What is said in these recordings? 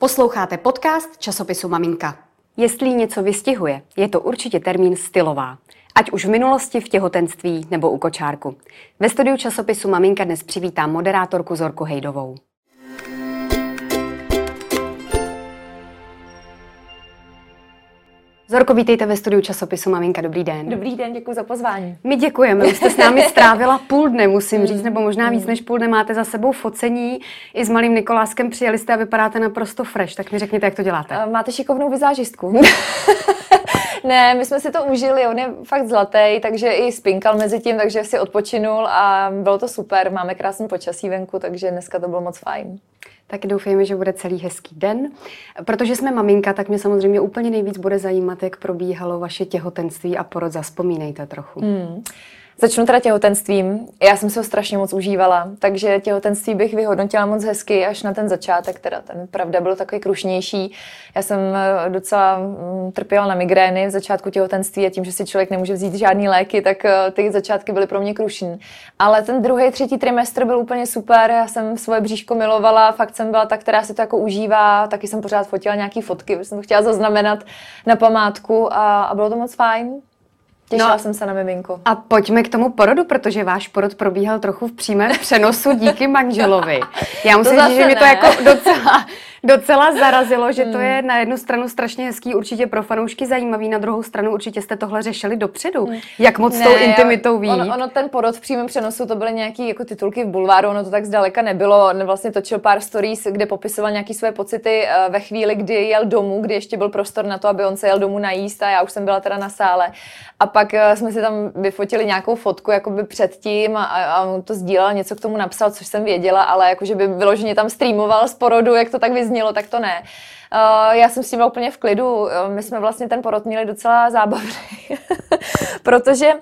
Posloucháte podcast časopisu Maminka. Jestli něco vystihuje, je to určitě termín stylová. Ať už v minulosti, v těhotenství nebo u kočárku. Ve studiu časopisu Maminka dnes přivítám moderátorku Zorku Hejdovou. Zorko, vítejte ve studiu časopisu Maminka. Dobrý den. Dobrý den, děkuji za pozvání. My děkujeme. Už jste s námi strávila půl dne, musím říct, nebo možná víc než půl dne. Máte za sebou focení. I s malým Nikoláskem přijeli jste a vypadáte naprosto fresh. Tak mi řekněte, jak to děláte. Máte šikovnou vizážistku. ne, my jsme si to užili, on je fakt zlatý, takže i spinkal mezi tím, takže si odpočinul a bylo to super. Máme krásný počasí venku, takže dneska to bylo moc fajn. Tak doufejme, že bude celý hezký den. Protože jsme maminka, tak mě samozřejmě úplně nejvíc bude zajímat, jak probíhalo vaše těhotenství a porod. Zaspomínejte trochu. Hmm. Začnu teda těhotenstvím. Já jsem se ho strašně moc užívala, takže těhotenství bych vyhodnotila moc hezky až na ten začátek, teda ten pravda byl takový krušnější. Já jsem eh, docela mm, trpěla na migrény v začátku těhotenství a tím, že si člověk nemůže vzít žádný léky, tak eh, ty začátky byly pro mě krušní. Ale ten druhý, třetí trimestr byl úplně super, já jsem svoje bříško milovala, fakt jsem byla ta, která si to jako užívá, taky jsem pořád fotila nějaké fotky, jsem to chtěla zaznamenat na památku a, a bylo to moc fajn. Těšila no, jsem se na miminko. A pojďme k tomu porodu, protože váš porod probíhal trochu v přímém přenosu díky manželovi. Já musím říct, že mě to jako docela docela zarazilo, že to hmm. je na jednu stranu strašně hezký, určitě pro fanoušky zajímavý, na druhou stranu určitě jste tohle řešili dopředu. Hmm. Jak moc ne, tou intimitou ví? Ono, ono, ten porod v přímém přenosu, to byly nějaký jako titulky v bulváru, ono to tak zdaleka nebylo. On vlastně točil pár stories, kde popisoval nějaké své pocity eh, ve chvíli, kdy jel domů, kdy ještě byl prostor na to, aby on se jel domů najíst a já už jsem byla teda na sále. A pak eh, jsme si tam vyfotili nějakou fotku jakoby předtím a, a on to sdílel, něco k tomu napsal, což jsem věděla, ale jakože by vyloženě tam streamoval z porodu, jak to tak vyznělo, tak to ne. Uh, já jsem s tím úplně v klidu. My jsme vlastně ten porod měli docela zábavný, protože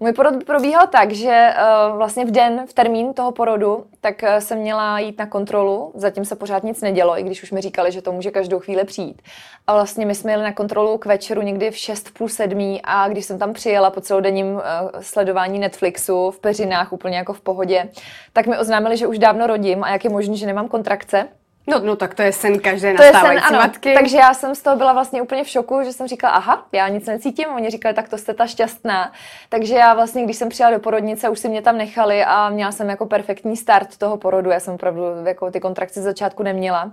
můj porod probíhal tak, že uh, vlastně v den, v termín toho porodu, tak jsem měla jít na kontrolu. Zatím se pořád nic nedělo, i když už mi říkali, že to může každou chvíli přijít. A vlastně my jsme jeli na kontrolu k večeru někdy v 6, půl sedmí a když jsem tam přijela po celodenním sledování Netflixu v peřinách úplně jako v pohodě, tak mi oznámili, že už dávno rodím a jak je možné, že nemám kontrakce. No, no tak to je sen každé to nastávající je sen, ano. matky. Takže já jsem z toho byla vlastně úplně v šoku, že jsem říkala, aha, já nic necítím. Oni říkali, tak to jste ta šťastná. Takže já vlastně, když jsem přijela do porodnice, už si mě tam nechali a měla jsem jako perfektní start toho porodu. Já jsem opravdu jako ty kontrakce z začátku neměla.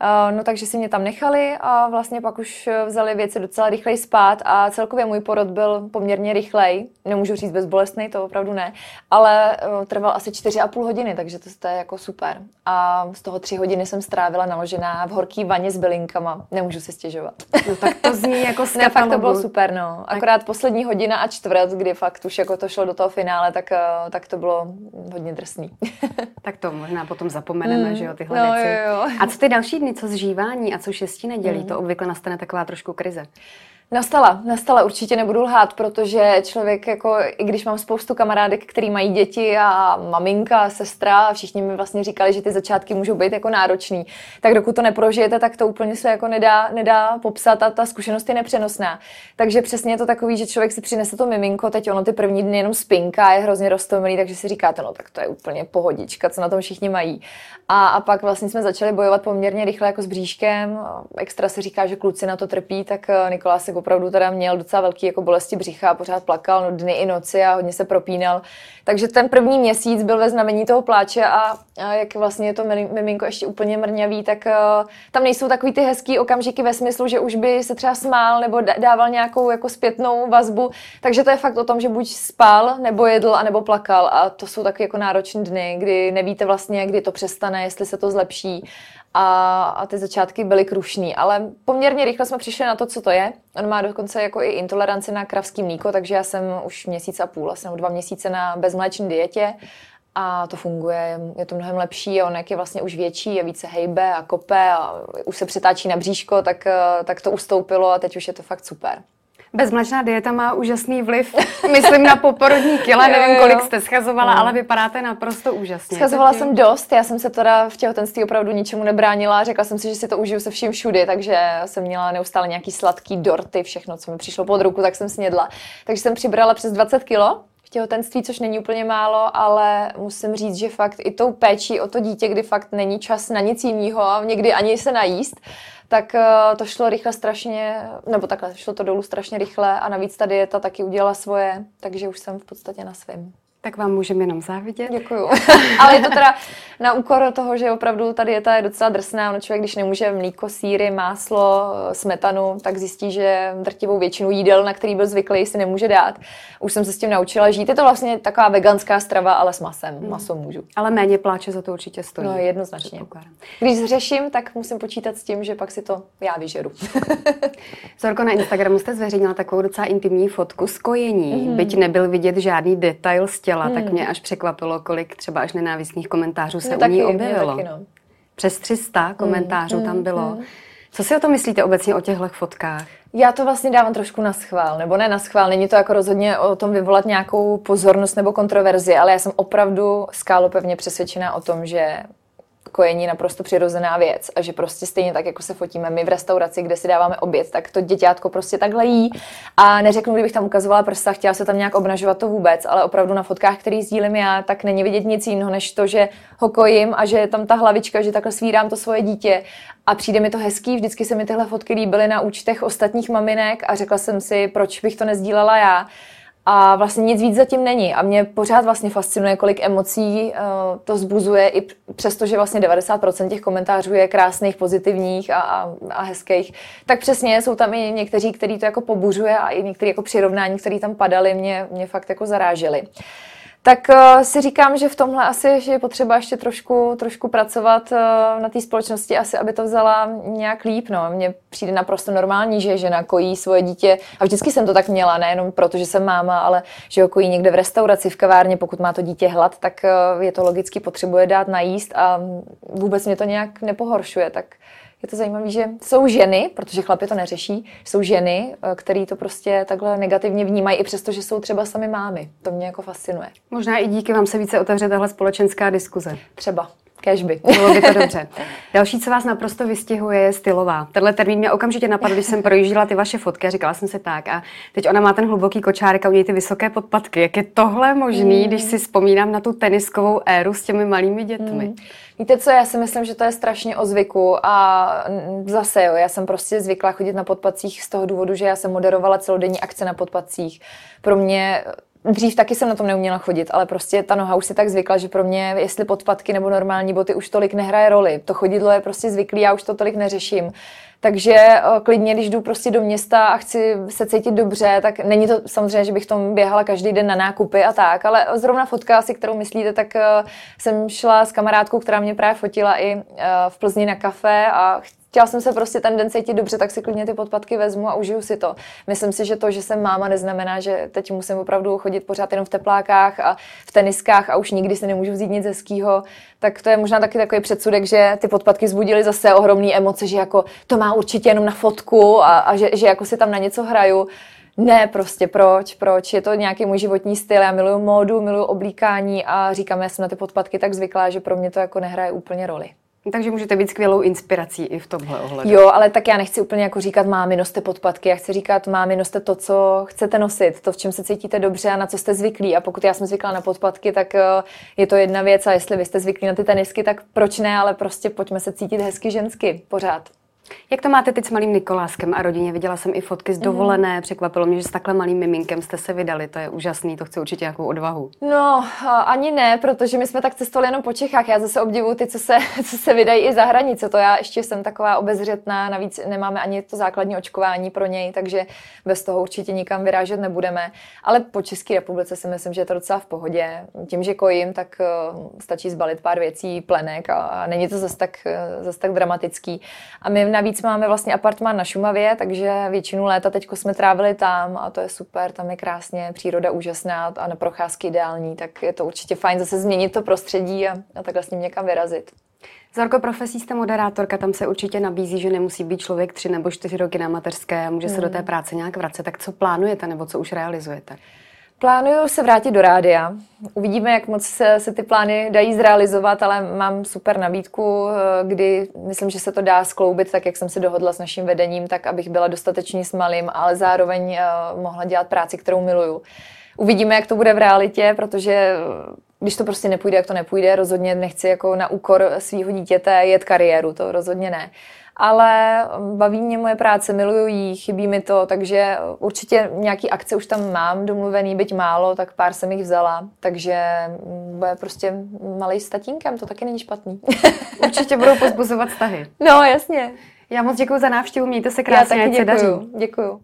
Eh, no takže si mě tam nechali a vlastně pak už vzali věci docela rychleji spát a celkově můj porod byl poměrně rychlej. Nemůžu říct bezbolestný, to opravdu ne, ale eh, trval asi 4,5 hodiny, takže to je jako super. A z toho tři hodiny jsem strávila naložená v horký vaně s bylinkama. Nemůžu si stěžovat. No tak to zní jako Ne, fakt to bylo super, no. Akorát poslední hodina a čtvrt, kdy fakt už jako to šlo do toho finále, tak, eh, tak to bylo hodně drsný. tak to možná potom zapomeneme, mm, že jo, tyhle no, věci. Jo, jo. A co ty další dny, co zžívání a co šestí nedělí, mm. to obvykle nastane taková trošku krize. Nastala, nastala, určitě nebudu lhát, protože člověk, jako, i když mám spoustu kamarádek, který mají děti a maminka, sestra a všichni mi vlastně říkali, že ty začátky můžou být jako náročný, tak dokud to neprožijete, tak to úplně se jako nedá, nedá popsat a ta zkušenost je nepřenosná. Takže přesně je to takový, že člověk si přinese to miminko, teď ono ty první dny jenom spinka, je hrozně roztomilý, takže si říkáte, no tak to je úplně pohodička, co na tom všichni mají. A, a pak vlastně jsme začali bojovat poměrně rychle jako s bříškem. Extra se říká, že kluci na to trpí, tak eh, Nikolás se opravdu teda měl docela velký jako bolesti břicha, pořád plakal no, dny i noci a hodně se propínal. Takže ten první měsíc byl ve znamení toho pláče a, a jak vlastně je to miminko ještě úplně mrňavý, tak uh, tam nejsou takový ty hezký okamžiky ve smyslu, že už by se třeba smál nebo dával nějakou jako zpětnou vazbu. Takže to je fakt o tom, že buď spal, nebo jedl, a nebo plakal. A to jsou taky jako náročné dny, kdy nevíte vlastně, kdy to přestane, jestli se to zlepší a, a ty začátky byly krušný, ale poměrně rychle jsme přišli na to, co to je. On má dokonce jako i intoleranci na kravský mlíko, takže já jsem už měsíc a půl, asi dva měsíce na bezmléčné dietě a to funguje, je to mnohem lepší a on jak je vlastně už větší a více hejbe a kope a už se přetáčí na bříško, tak, tak to ustoupilo a teď už je to fakt super. Bezmlečná dieta má úžasný vliv, myslím na poporodní kila, nevím, kolik jste schazovala, no. ale vypadáte naprosto úžasně. Schazovala jsem dost, já jsem se teda v těhotenství opravdu ničemu nebránila, řekla jsem si, že si to užiju se vším všudy, takže jsem měla neustále nějaký sladký dorty, všechno, co mi přišlo pod ruku, tak jsem snědla. Takže jsem přibrala přes 20 kilo, těhotenství, což není úplně málo, ale musím říct, že fakt i tou péčí o to dítě, kdy fakt není čas na nic jiného a někdy ani se najíst, tak eh, to šlo rychle strašně, nebo takhle, šlo to dolů strašně rychle a navíc ta dieta taky udělala svoje, takže už jsem v podstatě na svém. Tak vám můžeme jenom závidět. Děkuju. Ale je to teda na úkor toho, že opravdu ta dieta je docela drsná. No člověk, když nemůže mlíko, síry, máslo, smetanu, tak zjistí, že drtivou většinu jídel, na který byl zvyklý, si nemůže dát. Už jsem se s tím naučila žít. Je to vlastně taková veganská strava, ale s masem. Hmm. Maso můžu. Ale méně pláče za to určitě stojí. No jednoznačně. Když zřeším, tak musím počítat s tím, že pak si to já vyžeru. Zorko, na Instagramu jste zveřejnila takovou docela intimní fotku z kojení. Hmm. Byť nebyl vidět žádný detail z těla, hmm. tak mě až překvapilo, kolik třeba až nenávistných komentářů se no, u ní objevilo. Taky, no. Přes 300 komentářů hmm. tam bylo. Hmm. Co si o tom myslíte obecně o těchto fotkách? Já to vlastně dávám trošku na schvál, nebo ne na schvál, není to jako rozhodně o tom vyvolat nějakou pozornost nebo kontroverzi, ale já jsem opravdu skálopevně přesvědčená o tom, že kojení naprosto přirozená věc. A že prostě stejně tak, jako se fotíme my v restauraci, kde si dáváme oběd, tak to děťátko prostě takhle jí. A neřeknu, kdybych tam ukazovala prsta, chtěla se tam nějak obnažovat to vůbec, ale opravdu na fotkách, který sdílím já, tak není vidět nic jiného, než to, že ho kojím a že je tam ta hlavička, že takhle svírám to svoje dítě. A přijde mi to hezký, vždycky se mi tyhle fotky líbily na účtech ostatních maminek a řekla jsem si, proč bych to nezdílela já a vlastně nic víc zatím není. A mě pořád vlastně fascinuje, kolik emocí uh, to zbuzuje, i přesto, že vlastně 90% těch komentářů je krásných, pozitivních a, a, a hezkých. Tak přesně jsou tam i někteří, kteří to jako pobuřuje a i někteří jako přirovnání, které tam padaly, mě, mě fakt jako zarážely tak uh, si říkám, že v tomhle asi že je potřeba ještě trošku, trošku pracovat uh, na té společnosti, asi aby to vzala nějak líp. No. Mně přijde naprosto normální, že žena kojí svoje dítě a vždycky jsem to tak měla, nejenom proto, že jsem máma, ale že ho kojí někde v restauraci, v kavárně, pokud má to dítě hlad, tak uh, je to logicky potřebuje dát najíst a vůbec mě to nějak nepohoršuje. Tak je to zajímavé, že jsou ženy, protože chlapi to neřeší, jsou ženy, eh, které to prostě takhle negativně vnímají, i přesto, že jsou třeba sami mámy. To mě jako fascinuje. Možná i díky vám se více otevře tahle společenská diskuze. Třeba. Kežby. Bylo by to dobře. Další, co vás naprosto vystihuje, je stylová. Tenhle termín mě okamžitě napadl, když jsem projížděla ty vaše fotky a říkala jsem si tak. A teď ona má ten hluboký kočárek a u něj ty vysoké podpatky. Jak je tohle možný, mm. když si vzpomínám na tu teniskovou éru s těmi malými dětmi? Mm. Víte co, já si myslím, že to je strašně o zvyku a zase jo, já jsem prostě zvykla chodit na podpacích z toho důvodu, že já jsem moderovala celodenní akce na podpacích. Pro mě Dřív taky jsem na tom neuměla chodit, ale prostě ta noha už si tak zvykla, že pro mě, jestli podpatky nebo normální boty, už tolik nehraje roli. To chodidlo je prostě zvyklý, já už to tolik neřeším. Takže eh, klidně, když jdu prostě do města a chci se cítit dobře, tak není to samozřejmě, že bych tom běhala každý den na nákupy a tak, ale zrovna fotka asi, kterou myslíte, tak eh, jsem šla s kamarádkou, která mě právě fotila i eh, v Plzni na kafe a chtěla jsem se prostě ten den cítit dobře, tak si klidně ty podpatky vezmu a užiju si to. Myslím si, že to, že jsem máma, neznamená, že teď musím opravdu chodit pořád jenom v teplákách a v teniskách a už nikdy si nemůžu vzít nic hezkýho. Tak to je možná taky takový předsudek, že ty podpatky zbudily zase ohromné emoce, že jako to má určitě jenom na fotku a, a že, že jako si tam na něco hraju. Ne, prostě proč, proč, je to nějaký můj životní styl, já miluju módu, miluju oblíkání a říkám, já jsem na ty podpatky tak zvyklá, že pro mě to jako nehraje úplně roli. Takže můžete být skvělou inspirací i v tomhle ohledu. Jo, ale tak já nechci úplně jako říkat, mámi, noste podpatky. Já chci říkat, mámi, noste to, co chcete nosit, to, v čem se cítíte dobře a na co jste zvyklí. A pokud já jsem zvyklá na podpatky, tak eh, je to jedna věc. A jestli vy jste zvyklí na ty tenisky, tak proč ne, ale prostě pojďme se cítit hezky žensky pořád. Jak to máte teď s malým Nikoláskem a rodině? Viděla jsem i fotky z mhm. dovolené, mm. překvapilo mě, že s takhle malým miminkem jste se vydali, to je úžasný, to chce určitě nějakou odvahu. No, ani ne, protože my jsme tak cestovali jenom po Čechách, já zase obdivuju ty, co se, co se vydají i za hranice, to já ještě jsem taková obezřetná, navíc nemáme ani to základní očkování pro něj, takže bez toho určitě nikam vyrážet nebudeme, ale po České republice si myslím, že je to docela v pohodě. Tím, že kojím, tak uh, stačí zbalit pár věcí, plenek a, není to zase tak, uh, zase tak dramatický. A my Navíc máme vlastně apartmán na Šumavě, takže většinu léta teď jsme trávili tam a to je super, tam je krásně, příroda úžasná a na procházky ideální, tak je to určitě fajn zase změnit to prostředí a, a takhle s ním někam vyrazit. Zorko, profesí jste moderátorka, tam se určitě nabízí, že nemusí být člověk tři nebo čtyři roky na mateřské a může se do té hmm. práce nějak vracet. Tak co plánujete nebo co už realizujete? Plánuju se vrátit do rádia. Uvidíme, jak moc se, se ty plány dají zrealizovat, ale mám super nabídku, eh, kdy myslím, že se to dá skloubit tak, jak jsem se dohodla s naším vedením, tak abych byla dostatečně s malým, ale zároveň uh, mohla dělat práci, kterou miluju. Uvidíme, jak to bude v realitě, protože když to prostě nepůjde, jak to nepůjde, rozhodně nechci jako na úkor svého dítěte jet kariéru, to rozhodně ne. Ale baví mě moje práce, miluju jí, chybí mi to, takže určitě nějaký akce už tam mám domluvený, byť málo, tak pár jsem jich vzala, takže bude prostě malý s tatínkem, to taky není špatný. Určitě budou pozbuzovat vztahy. No, jasně. Já moc děkuji za návštěvu, mějte se krásně, Já taky děkuju. Děkuju.